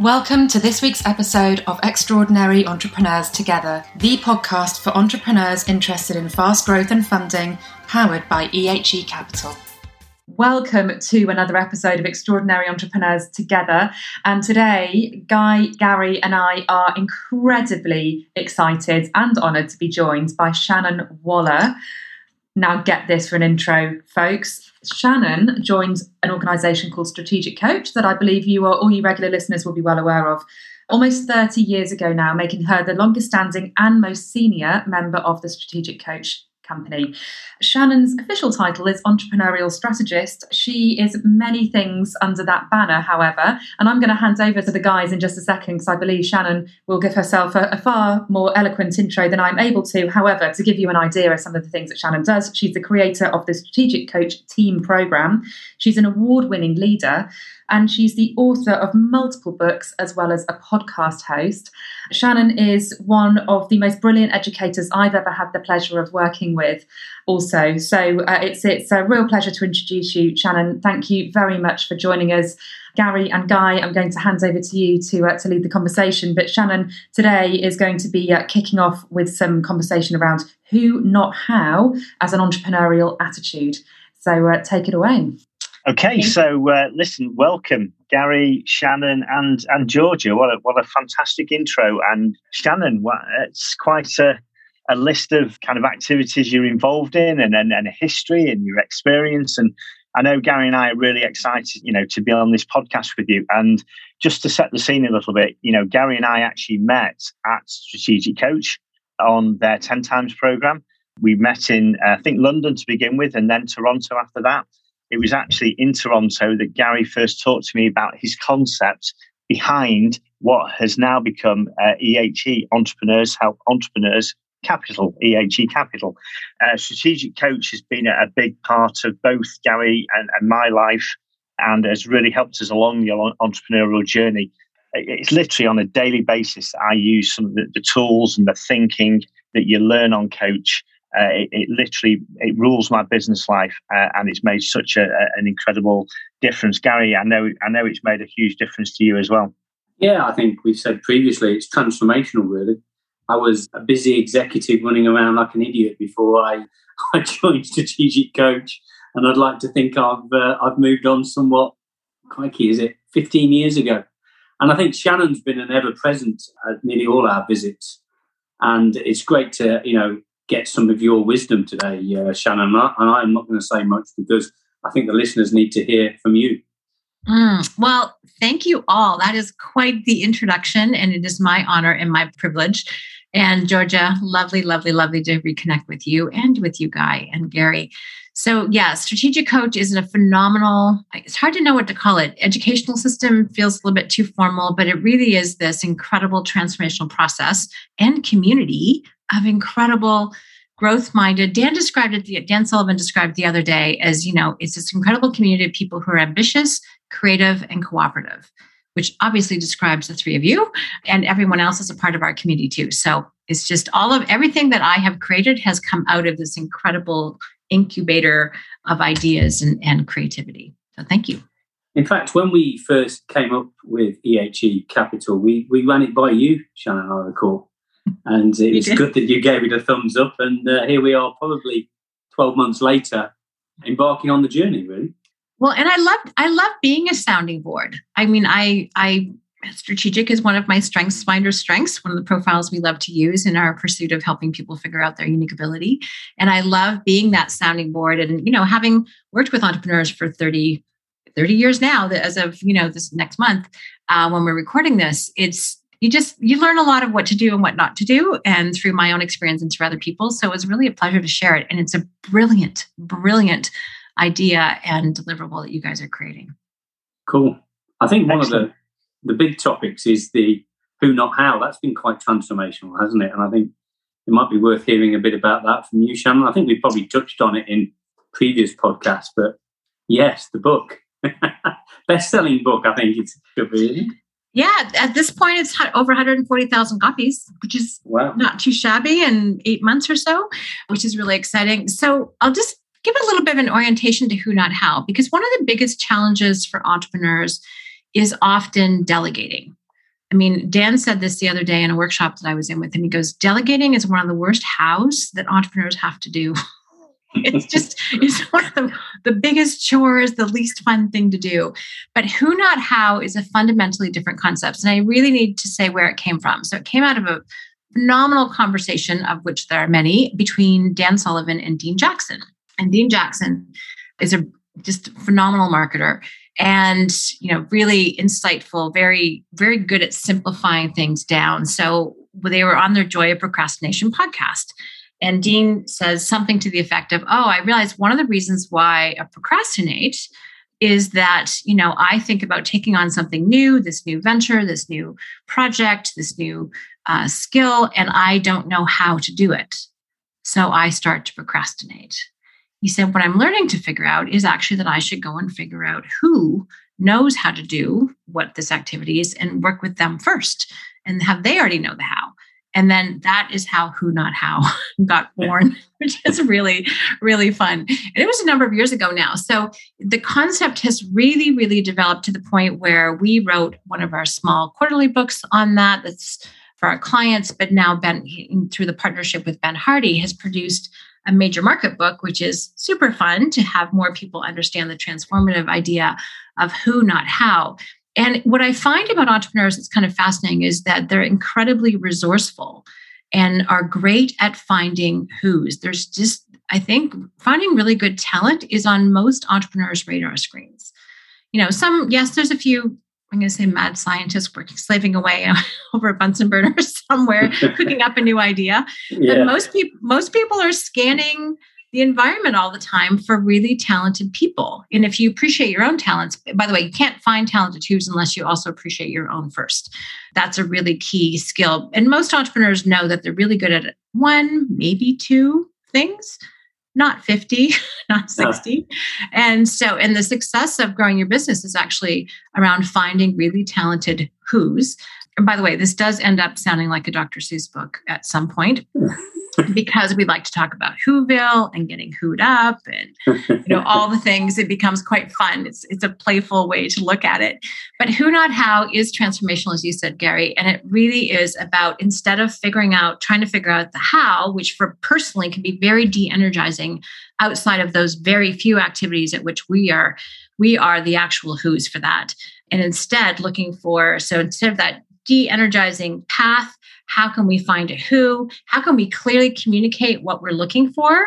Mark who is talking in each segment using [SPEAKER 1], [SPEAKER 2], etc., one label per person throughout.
[SPEAKER 1] Welcome to this week's episode of Extraordinary Entrepreneurs Together, the podcast for entrepreneurs interested in fast growth and funding, powered by EHE Capital. Welcome to another episode of Extraordinary Entrepreneurs Together. And today, Guy, Gary, and I are incredibly excited and honoured to be joined by Shannon Waller. Now, get this for an intro, folks. Shannon joined an organisation called Strategic Coach that I believe you or all you regular listeners will be well aware of. Almost 30 years ago now, making her the longest standing and most senior member of the Strategic Coach company. Shannon's official title is entrepreneurial strategist. She is many things under that banner, however, and I'm going to hand over to the guys in just a second because I believe Shannon will give herself a, a, far more eloquent intro than I'm able to. However, to give you an idea of some of the things that Shannon does, she's the creator of the Strategic Coach Team Program. She's an award winning leader and she's the author of multiple books as well as a podcast host. Shannon is one of the most brilliant educators I've ever had the pleasure of working with, also. So uh, it's it's a real pleasure to introduce you, Shannon. Thank you very much for joining us. Gary and Guy, I'm going to hand over to you to uh, to lead the conversation. But Shannon today is going to be uh, kicking off with some conversation around who, not how, as an entrepreneurial attitude. So uh, take it away.
[SPEAKER 2] Okay, so uh, listen, welcome Gary, Shannon, and and Georgia. What a what a fantastic intro! And Shannon, it's quite a, a list of kind of activities you're involved in, and, and and a history and your experience. And I know Gary and I are really excited, you know, to be on this podcast with you. And just to set the scene a little bit, you know, Gary and I actually met at Strategic Coach on their ten times program. We met in uh, I think London to begin with, and then Toronto after that it was actually in Toronto that Gary first talked to me about his concept behind what has now become uh, EHE, Entrepreneurs Help Entrepreneurs Capital, EHE Capital. Uh, strategic Coach has been a, big part of both Gary and, and my life and has really helped us along the entrepreneurial journey. It's literally on a daily basis that I use some of the, the tools and the thinking that you learn on Coach uh, it, it, literally it rules my business life, uh, and it's made such a, a, an incredible difference. Gary, I know I know it's made a huge difference to you as well.
[SPEAKER 3] Yeah, I think we said previously it's transformational. Really, I was a busy executive running around like an idiot before I, I joined Strategic Coach, and I'd like to think I've uh, I've moved on somewhat. Crikey, is it 15 years ago? And I think Shannon's been an ever present at nearly all our visits, and it's great to you know get some of your wisdom today, uh, Shannon. And I'm not going to say much because I think the listeners need to hear from you.
[SPEAKER 4] Mm, well, thank you all. That is quite the introduction, and it is my honor and my privilege. And Georgia, lovely, lovely, lovely to reconnect with you and with you, Guy and Gary. So, yeah, Strategic Coach is a phenomenal, it's hard to know what to call it. Educational system feels a little bit too formal, but it really is this incredible transformational process and community of incredible growth minded. Dan described it, Dan Sullivan described the other day as, you know, it's this incredible community of people who are ambitious, creative, and cooperative, which obviously describes the three of you and everyone else is a part of our community too. So it's just all of everything that I have created has come out of this incredible incubator of ideas and, and creativity. So thank you.
[SPEAKER 3] In fact, when we first came up with EHE Capital, we, we ran it by you, Shannon, I recall and it was good that you gave it a thumbs up. And uh, here we are, probably twelve months later, embarking on the journey. Really.
[SPEAKER 4] Well, and I love I love being a sounding board. I mean, I I strategic is one of my strengths finder strengths one of the profiles we love to use in our pursuit of helping people figure out their unique ability and i love being that sounding board and you know having worked with entrepreneurs for 30 30 years now as of you know this next month uh, when we're recording this it's you just you learn a lot of what to do and what not to do and through my own experience and through other people. So it was really a pleasure to share it and it's a brilliant brilliant idea and deliverable that you guys are creating.
[SPEAKER 3] Cool. I think one Excellent. of the the big topics is the who not how. That's been quite transformational hasn't it? And i think it might be worth hearing a bit about that from you shannon. I think we probably touched on it in previous podcasts but yes the book. Best-selling book i think it's should be
[SPEAKER 4] yeah, at this point, it's over 140,000 copies, which is wow. not too shabby in eight months or so, which is really exciting. So I'll just give a little bit of an orientation to who, not how, because one of the biggest challenges for entrepreneurs is often delegating. I mean, Dan said this the other day in a workshop that I was in with him. He goes, delegating is one of the worst hows that entrepreneurs have to do. it's just it's one of the, the biggest chores, the least fun thing to do. But who not how is a fundamentally different concept. And I really need to say where it came from. So it came out of a phenomenal conversation, of which there are many, between Dan Sullivan and Dean Jackson. And Dean Jackson is a just phenomenal marketer and you know really insightful very very good at simplifying things down so they were on their joy of procrastination podcast and dean says something to the effect of oh i realized one of the reasons why i procrastinate is that you know i think about taking on something new this new venture this new project this new uh, skill and i don't know how to do it so i start to procrastinate he said, What I'm learning to figure out is actually that I should go and figure out who knows how to do what this activity is and work with them first and have they already know the how. And then that is how Who Not How got born, which is really, really fun. And it was a number of years ago now. So the concept has really, really developed to the point where we wrote one of our small quarterly books on that. That's for our clients, but now Ben, through the partnership with Ben Hardy, has produced a major market book, which is super fun to have more people understand the transformative idea of who, not how. And what I find about entrepreneurs that's kind of fascinating is that they're incredibly resourceful and are great at finding who's. There's just, I think, finding really good talent is on most entrepreneurs' radar screens. You know, some, yes, there's a few I'm going to say mad scientist working, slaving away over a Bunsen burner somewhere, cooking up a new idea. Yeah. But most people, most people are scanning the environment all the time for really talented people. And if you appreciate your own talents, by the way, you can't find talented twos unless you also appreciate your own first. That's a really key skill. And most entrepreneurs know that they're really good at one, maybe two things not 50, not 60. And so, and the success of growing your business is actually around finding really talented who's. And by the way, this does end up sounding like a Dr. Seuss book at some point. Hmm. because we like to talk about Whoville and getting Who'd up and you know all the things. It becomes quite fun. It's it's a playful way to look at it. But Who Not How is transformational, as you said, Gary, and it really is about instead of figuring out, trying to figure out the how, which for personally can be very de-energizing outside of those very few activities at which we are we are the actual who's for that. And instead looking for so instead of that de-energizing path how can we find a who? How can we clearly communicate what we're looking for?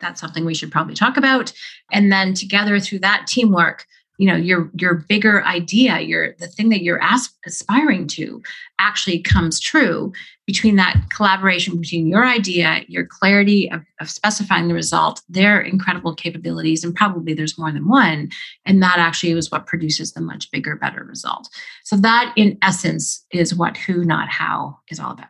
[SPEAKER 4] That's something we should probably talk about. And then together through that teamwork, you know your your bigger idea your the thing that you're asp- aspiring to actually comes true between that collaboration between your idea your clarity of, of specifying the result their incredible capabilities and probably there's more than one and that actually is what produces the much bigger better result. So that in essence is what who not how is all about.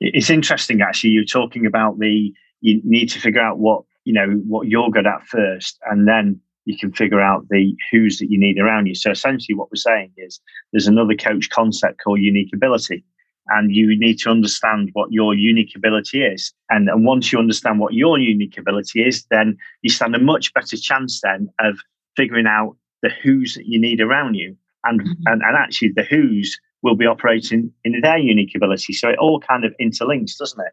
[SPEAKER 2] It's interesting actually you're talking about the you need to figure out what you know what you're good at first and then you can figure out the who's that you need around you. So essentially, what we're saying is there's another coach concept called unique ability. And you need to understand what your unique ability is. And, and once you understand what your unique ability is, then you stand a much better chance then of figuring out the who's that you need around you. And, mm-hmm. and, and actually, the who's will be operating in their unique ability. So it all kind of interlinks, doesn't it?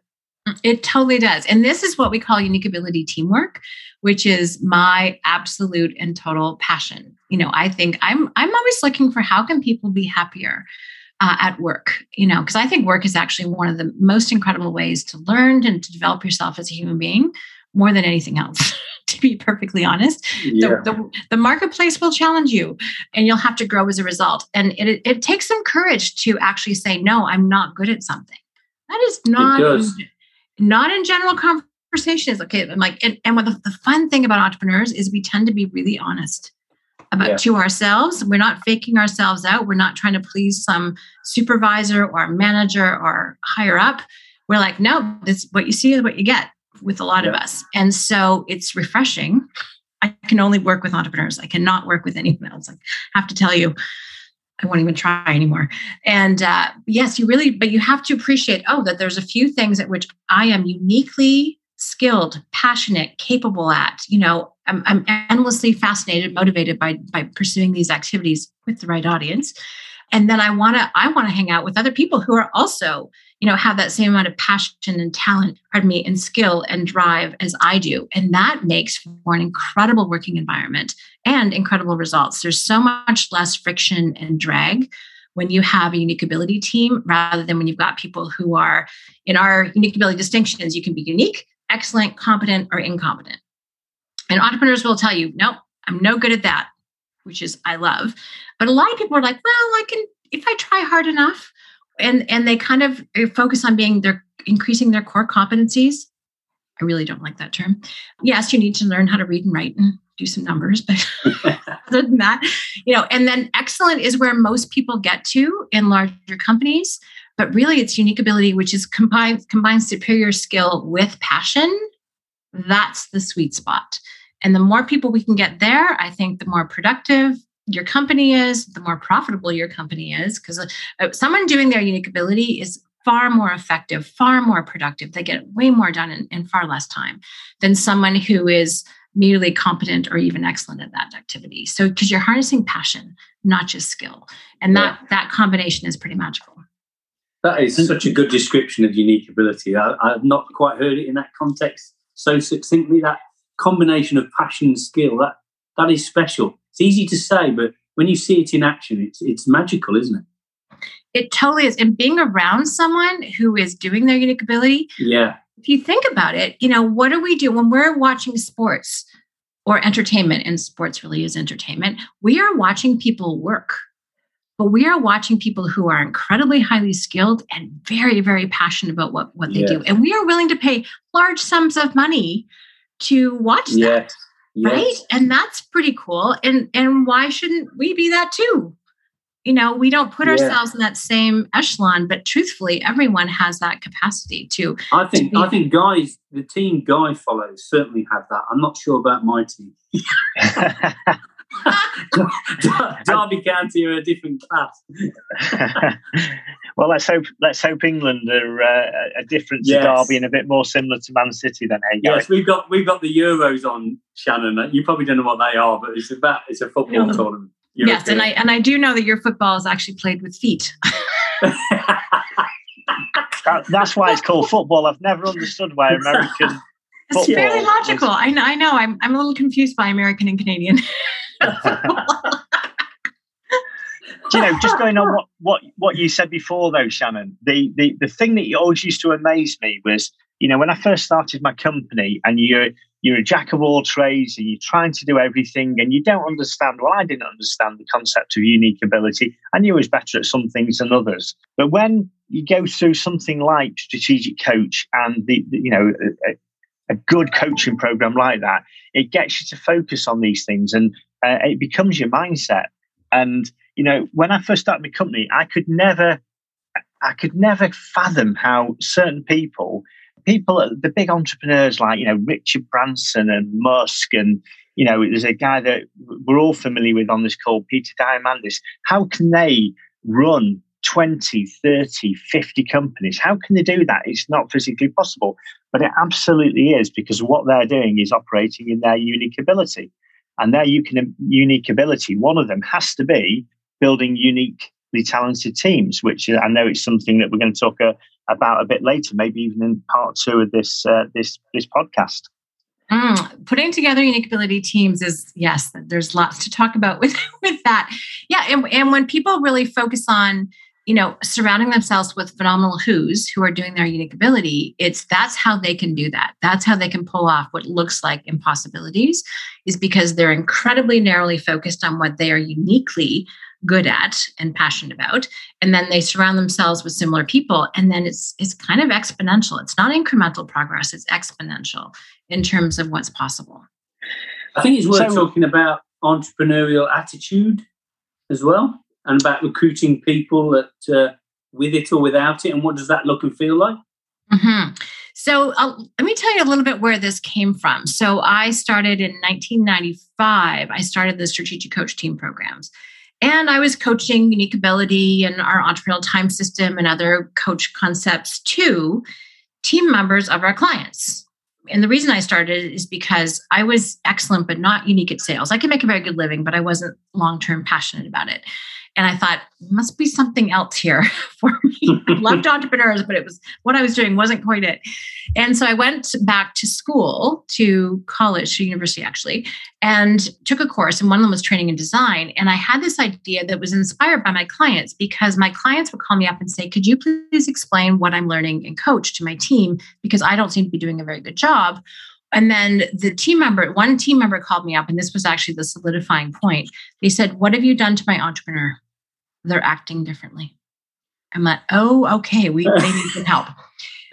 [SPEAKER 4] It totally does. And this is what we call unique ability teamwork, which is my absolute and total passion. You know, I think I'm I'm always looking for how can people be happier uh, at work, you know, because I think work is actually one of the most incredible ways to learn and to develop yourself as a human being more than anything else. to be perfectly honest, yeah. the, the, the, marketplace will challenge you and you'll have to grow as a result. And it, it takes some courage to actually say, no, I'm not good at something. That is not not in general conversations. Okay, I'm like, and, and what the, the, fun thing about entrepreneurs is we tend to be really honest about yeah. to ourselves. We're not faking ourselves out. We're not trying to please some supervisor or manager or higher up. We're like, no, this what you see is what you get with a lot yeah. of us. And so it's refreshing. I can only work with entrepreneurs. I cannot work with anyone else. I have to tell you, I won't even try anymore. And uh, yes, you really, but you have to appreciate, oh, that there's a few things at which I am uniquely skilled, passionate, capable at. You know, I'm, I'm endlessly fascinated, motivated by by pursuing these activities with the right audience. and then i want to i want to hang out with other people who are also you know have that same amount of passion and talent pardon me and skill and drive as i do. And that makes for an incredible working environment and incredible results. There's so much less friction and drag when you have a unique ability team rather than when you've got people who are in our unique ability distinctions you can be unique excellent competent or incompetent. And entrepreneurs will tell you nope i'm no good at that which is i love. But a lot of people are like well i can if i try hard enough and and they kind of uh, focus on being they're increasing their core competencies. I really don't like that term. Yes you need to learn how to read and write and do some numbers but other than that you know and then excellent is where most people get to in larger companies but really it's unique ability which is combined combines superior skill with passion. That's the sweet spot. And the more people we can get there i think the more productive your company is, the more profitable your company is. Because uh, someone doing their unique ability is far more effective, far more productive. They get way more done in, in far less time than someone who is merely competent or even excellent at that activity. So because you're harnessing passion, not just skill. And that yeah. that combination is pretty magical.
[SPEAKER 3] That is such a good description of unique ability. I, I've not quite heard it in that context so succinctly. That combination of passion and skill, that that is special. It's easy to say, but when you see it in action, it's it's magical, isn't it?
[SPEAKER 4] It totally is. And being around someone who is doing their unique ability,
[SPEAKER 3] yeah.
[SPEAKER 4] If you think about it, you know, what do we do when we're watching sports or entertainment? And sports really is entertainment. We are watching people work, but we are watching people who are incredibly highly skilled and very, very passionate about what, what they yes. do. And we are willing to pay large sums of money to watch that. Yes. Right and that's pretty cool. And and why shouldn't we be that too? You know we don't put yeah. ourselves in that same echelon but truthfully everyone has that capacity to
[SPEAKER 3] i think to i think guys the team guy follows certainly have that. I'm not sure about my team Derby County are a different class.
[SPEAKER 2] well, let's hope let's hope England are uh, a different yes. to Derby and a bit more similar to Man City than hey,
[SPEAKER 3] Yes, we've got we've got the Euros on Shannon. You probably don't know what they are, but it's about it's a football yeah. tournament.
[SPEAKER 4] European. Yes, and I and I do know that your football is actually played with feet.
[SPEAKER 2] that, that's why it's called football. I've never understood why American.
[SPEAKER 4] It's fairly logical. I know. I know. I'm I'm a little confused by American and Canadian.
[SPEAKER 2] you know, just going on what, what, what you said before, though, Shannon, the, the, the thing that always used to amaze me was, you know, when I first started my company and you're, you're a jack of all trades and you're trying to do everything and you don't understand. Well, I didn't understand the concept of unique ability. I knew I was better at some things than others. But when you go through something like strategic coach and the, the you know, a, good coaching program like that, it gets you to focus on these things and uh, it becomes your mindset. And you know, when I first started my company, I could never, I could never fathom how certain people, people, the big entrepreneurs like you know Richard Branson and Musk, and you know, there's a guy that we're all familiar with on this call, Peter Diamandis. How can they run 20, 30, 50 companies. How can they do that? It's not physically possible, but it absolutely is because what they're doing is operating in their unique ability. And their unique ability, one of them has to be building uniquely talented teams, which I know it's something that we're going to talk uh, about a bit later, maybe even in part two of this uh, this this podcast.
[SPEAKER 4] Mm, putting together unique ability teams is yes, there's lots to talk about with with that. Yeah, and, and when people really focus on you know surrounding themselves with phenomenal who's who are doing their unique ability it's that's how they can do that. That's how they can pull off what looks like impossibilities is because they're incredibly narrowly focused on what they are uniquely good at and passionate about and then they surround themselves with similar people and then it's it's kind of exponential. It's not incremental progress it's exponential in terms of what's possible.
[SPEAKER 3] I think it's worth so, talking about entrepreneurial attitude as well and about recruiting people that uh, with it or without it and what does that look and feel like
[SPEAKER 4] mm-hmm. so uh, let me tell you a little bit where this came from so i started in 1995 i started the strategic coach team programs and i was coaching unique ability and our entrepreneurial time system and other coach concepts to team members of our clients and the reason I started is because I was excellent, but not unique at sales. I could make a very good living, but I wasn't long term passionate about it. And I thought, must be something else here for me. I loved entrepreneurs, but it was what I was doing wasn't quite it. And so I went back to school, to college, to university actually, and took a course. And one of them was training in design. And I had this idea that was inspired by my clients because my clients would call me up and say, Could you please explain what I'm learning and coach to my team? Because I don't seem to be doing a very good job. And then the team member, one team member called me up, and this was actually the solidifying point. They said, What have you done to my entrepreneur? They're acting differently. I'm like, Oh, okay, we they need some help.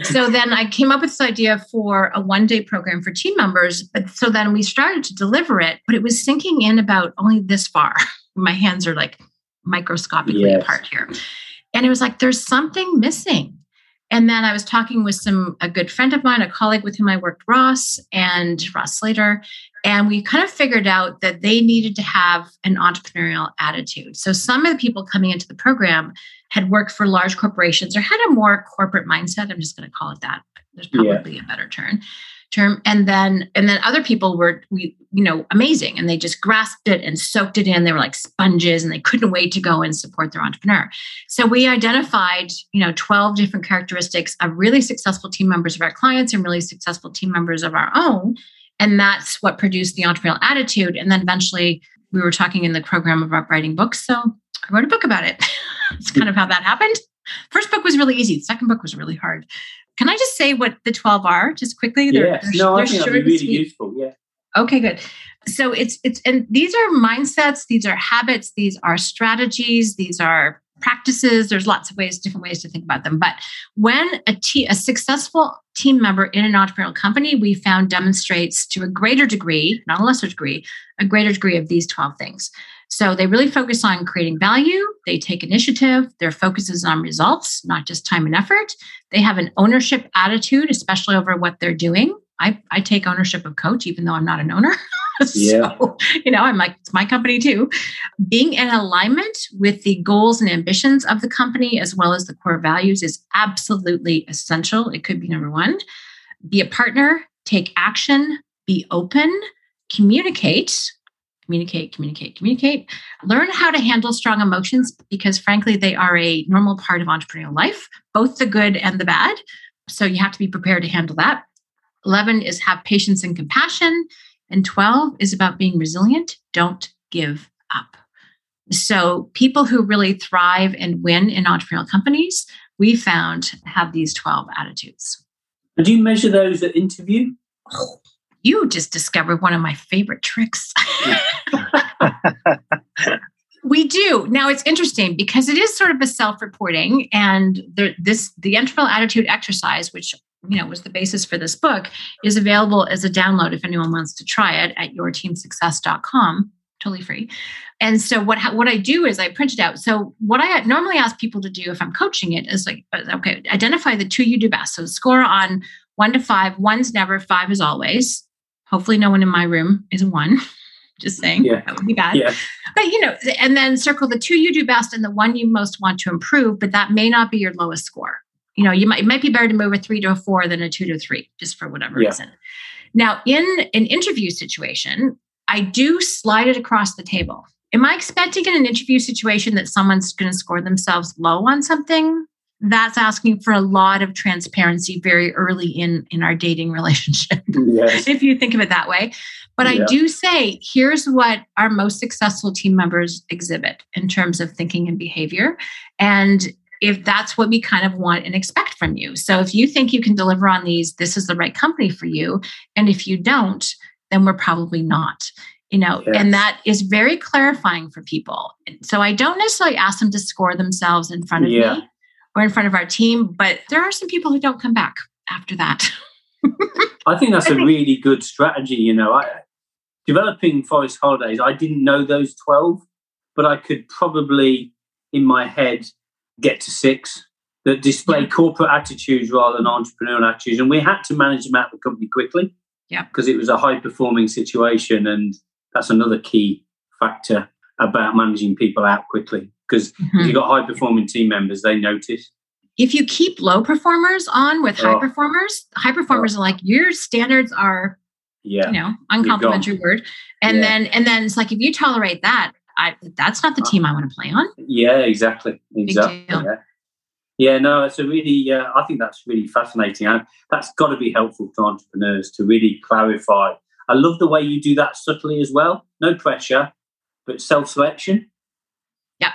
[SPEAKER 4] So then I came up with this idea for a one day program for team members. But so then we started to deliver it, but it was sinking in about only this far. My hands are like microscopically yes. apart here. And it was like, there's something missing. And then I was talking with some a good friend of mine, a colleague with whom I worked, Ross and Ross Slater, and we kind of figured out that they needed to have an entrepreneurial attitude. So some of the people coming into the program had worked for large corporations or had a more corporate mindset. I'm just going to call it that. There's probably yeah. a better term term and then and then other people were we you know amazing and they just grasped it and soaked it in they were like sponges and they couldn't wait to go and support their entrepreneur so we identified you know 12 different characteristics of really successful team members of our clients and really successful team members of our own and that's what produced the entrepreneurial attitude and then eventually we were talking in the program about writing books so i wrote a book about it it's kind of how that happened first book was really easy the second book was really hard can I just say what the 12 are just quickly?
[SPEAKER 3] They're, yes. They're, no, they're I think that'd be really useful. Yeah.
[SPEAKER 4] Okay, good. So it's it's and these are mindsets, these are habits, these are strategies, these are practices. There's lots of ways, different ways to think about them. But when a, te- a successful team member in an entrepreneurial company, we found demonstrates to a greater degree, not a lesser degree, a greater degree of these 12 things. So they really focus on creating value. They take initiative. Their focus is on results, not just time and effort. They have an ownership attitude, especially over what they're doing. I, I take ownership of coach, even though I'm not an owner. so, yeah. you know, I'm like, it's my company too. Being in alignment with the goals and ambitions of the company, as well as the core values, is absolutely essential. It could be number one. Be a partner, take action, be open, communicate, communicate, communicate, communicate. Learn how to handle strong emotions because, frankly, they are a normal part of entrepreneurial life, both the good and the bad. So you have to be prepared to handle that. 11 is have patience and compassion. And 12 is about being resilient. Don't give up. So people who really thrive and win in entrepreneurial companies, we found have these 12 attitudes.
[SPEAKER 3] And do you measure those at interview?
[SPEAKER 4] Oh, you just discovered one of my favorite tricks. we do. Now it's interesting because it is sort of a self-reporting and there, this the entrepreneurial attitude exercise, which you know was the basis for this book, is available as a download if anyone wants to try it at yourteamsuccess.com totally free. And so what what I do is I print it out. So what I normally ask people to do if I'm coaching it is like uh, okay, identify the two you do best. So score on 1 to 5, one's never, 5 is always. Hopefully, no one in my room is a one. Just saying, yeah. that would be bad. Yeah. But you know, and then circle the two you do best and the one you most want to improve, but that may not be your lowest score. You know, you might it might be better to move a three to a four than a two to a three, just for whatever yeah. reason. Now, in an interview situation, I do slide it across the table. Am I expecting in an interview situation that someone's going to score themselves low on something? that's asking for a lot of transparency very early in in our dating relationship yes. if you think of it that way but yeah. i do say here's what our most successful team members exhibit in terms of thinking and behavior and if that's what we kind of want and expect from you so if you think you can deliver on these this is the right company for you and if you don't then we're probably not you know yes. and that is very clarifying for people so i don't necessarily ask them to score themselves in front of yeah. me or in front of our team. But there are some people who don't come back after that.
[SPEAKER 3] I think that's a really good strategy. You know, I, developing Forest Holidays, I didn't know those 12, but I could probably in my head get to six that display corporate attitudes rather than entrepreneurial attitudes. And we had to manage them out of the company quickly.
[SPEAKER 4] Yeah.
[SPEAKER 3] Because it was a high performing situation. And that's another key factor about managing people out quickly because mm-hmm. if you've got high performing team members, they notice.
[SPEAKER 4] If you keep low performers on with high oh. performers, high performers oh. are like your standards are, yeah, you know, uncomplimentary word, and yeah. then and then it's like if you tolerate that, I, that's not the team I want to play on.
[SPEAKER 3] Yeah, exactly, exactly. Yeah. yeah, no, it's a really. Uh, I think that's really fascinating, and that's got to be helpful to entrepreneurs to really clarify. I love the way you do that subtly as well. No pressure, but self-selection.
[SPEAKER 4] Yeah.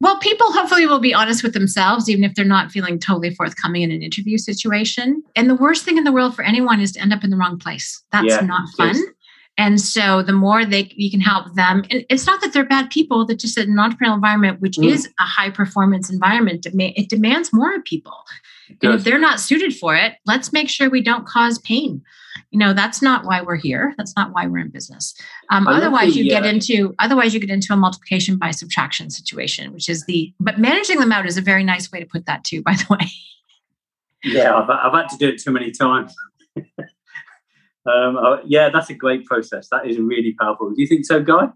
[SPEAKER 4] Well, people hopefully will be honest with themselves, even if they're not feeling totally forthcoming in an interview situation. And the worst thing in the world for anyone is to end up in the wrong place. That's yeah, not fun. And so the more they you can help them, and it's not that they're bad people, that just in an entrepreneurial environment, which mm. is a high performance environment, it demands more of people. And if they're not suited for it, let's make sure we don't cause pain. You know, that's not why we're here. That's not why we're in business. Um, otherwise, the, you get uh, into otherwise you get into a multiplication by subtraction situation, which is the. But managing them out is a very nice way to put that too. By the way.
[SPEAKER 3] Yeah, I've, I've had to do it too many times. Um, uh, yeah, that's a great process. That is really powerful. Do you think so, Guy?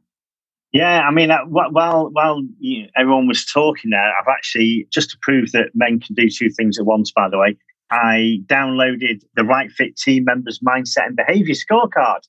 [SPEAKER 2] Yeah, I mean, uh, while while you know, everyone was talking there, I've actually just to prove that men can do two things at once. By the way, I downloaded the Right Fit team members mindset and behavior scorecard,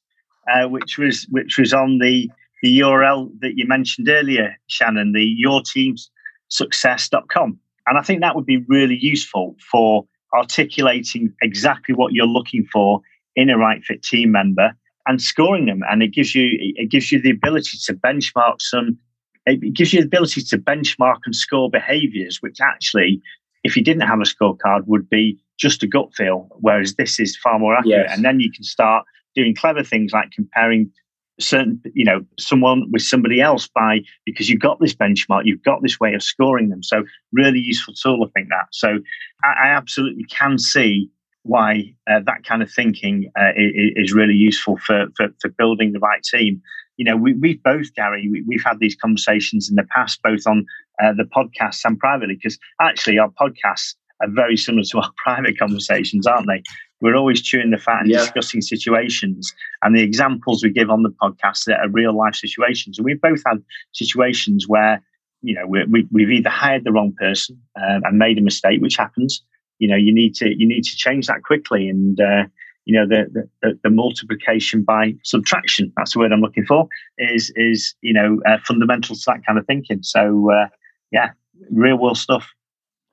[SPEAKER 2] uh, which was which was on the the URL that you mentioned earlier, Shannon, the yourteamsuccess.com. And I think that would be really useful for articulating exactly what you're looking for in a right fit team member and scoring them. And it gives you it gives you the ability to benchmark some. It gives you the ability to benchmark and score behaviors, which actually, if you didn't have a scorecard, would be just a gut feel. Whereas this is far more accurate. Yes. And then you can start doing clever things like comparing certain, you know, someone with somebody else by because you've got this benchmark, you've got this way of scoring them. So really useful tool, I think that. So I, I absolutely can see why uh, that kind of thinking uh, is, is, really useful for, for, for building the right team. You know, we, we've both, Gary, we, have had these conversations in the past, both on uh, the podcast and privately, because actually our podcasts are very similar to our private conversations, aren't they? We're always chewing the fat and yeah. discussing situations, and the examples we give on the podcast are real life situations. And we've both had situations where you know we, we, have either hired the wrong person um, and made a mistake, which happens, you know you need to you need to change that quickly and uh, you know the, the, the multiplication by subtraction that's the word i'm looking for is is you know uh, fundamental to that kind of thinking. So uh, yeah real world stuff.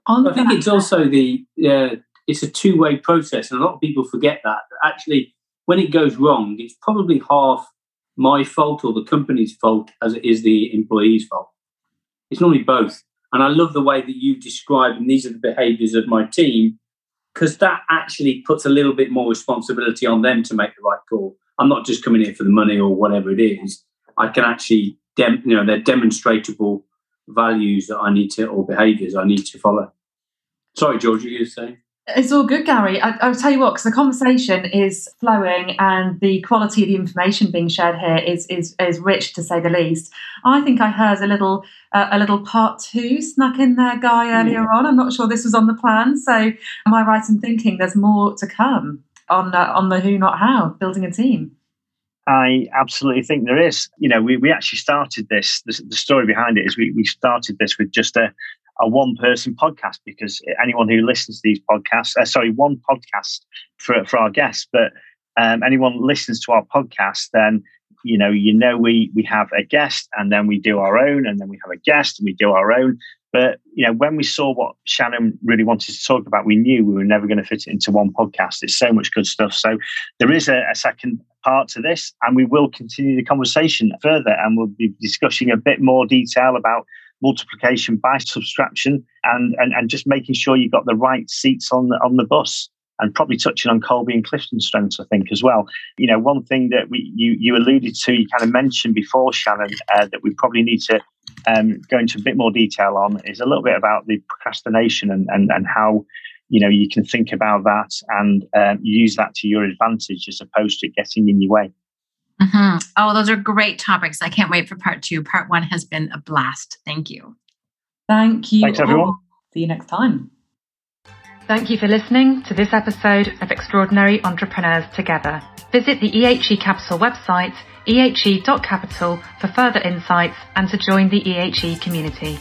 [SPEAKER 3] I think it's also the uh, it's a two-way process and a lot of people forget that actually when it goes wrong it's probably half my fault or the company's fault as it is the employee's fault. It's normally both and I love the way that you describe, and these are the behaviors of my team, because that actually puts a little bit more responsibility on them to make the right call. I'm not just coming in for the money or whatever it is. I can actually, dem- you know, they're demonstrable values that I need to, or behaviors I need to follow. Sorry, George, you were saying?
[SPEAKER 1] It's all good, Gary. I, will tell you what, because the conversation is flowing and the quality of the information being shared here is is is rich to say the least. I think I heard a little uh, a little part two snuck in there, Guy, earlier yeah. on. I'm not sure this was on the plan. So, am I right in thinking there's more to come on uh, on the who, not how, building a team?
[SPEAKER 2] I absolutely think there is. You know, we, we actually started this. The, the story behind it is we, we started this with just a, a one person podcast because anyone who listens to these podcasts, uh, sorry, one podcast for, for our guests, but um, anyone listens to our podcast, then you know, you know, we we have a guest and then we do our own, and then we have a guest and we do our own. But you know, when we saw what Shannon really wanted to talk about, we knew we were never going to fit it into one podcast. It's so much good stuff. So there is a, a second part to this, and we will continue the conversation further, and we'll be discussing a bit more detail about multiplication by subtraction and, and, and just making sure you've got the right seats on the, on the bus and probably touching on Kolbe and Clifton strengths, I think, as well. You know, one thing that we you, you alluded to, you kind of mentioned before, Shannon, uh, that we probably need to um, go into a bit more detail on is a little bit about the procrastination and, and, and how you know you can think about that and um, use that to your advantage as opposed to getting in your way.
[SPEAKER 4] Mm-hmm. Oh, those are great topics. I can't wait for part two. Part one has been a blast. Thank you.
[SPEAKER 1] Thank you.
[SPEAKER 2] Thanks, everyone.
[SPEAKER 1] See you next time. Thank you for listening to this episode of Extraordinary Entrepreneurs Together. Visit the EHE Capital website, ehe.capital, for further insights and to join the EHE community.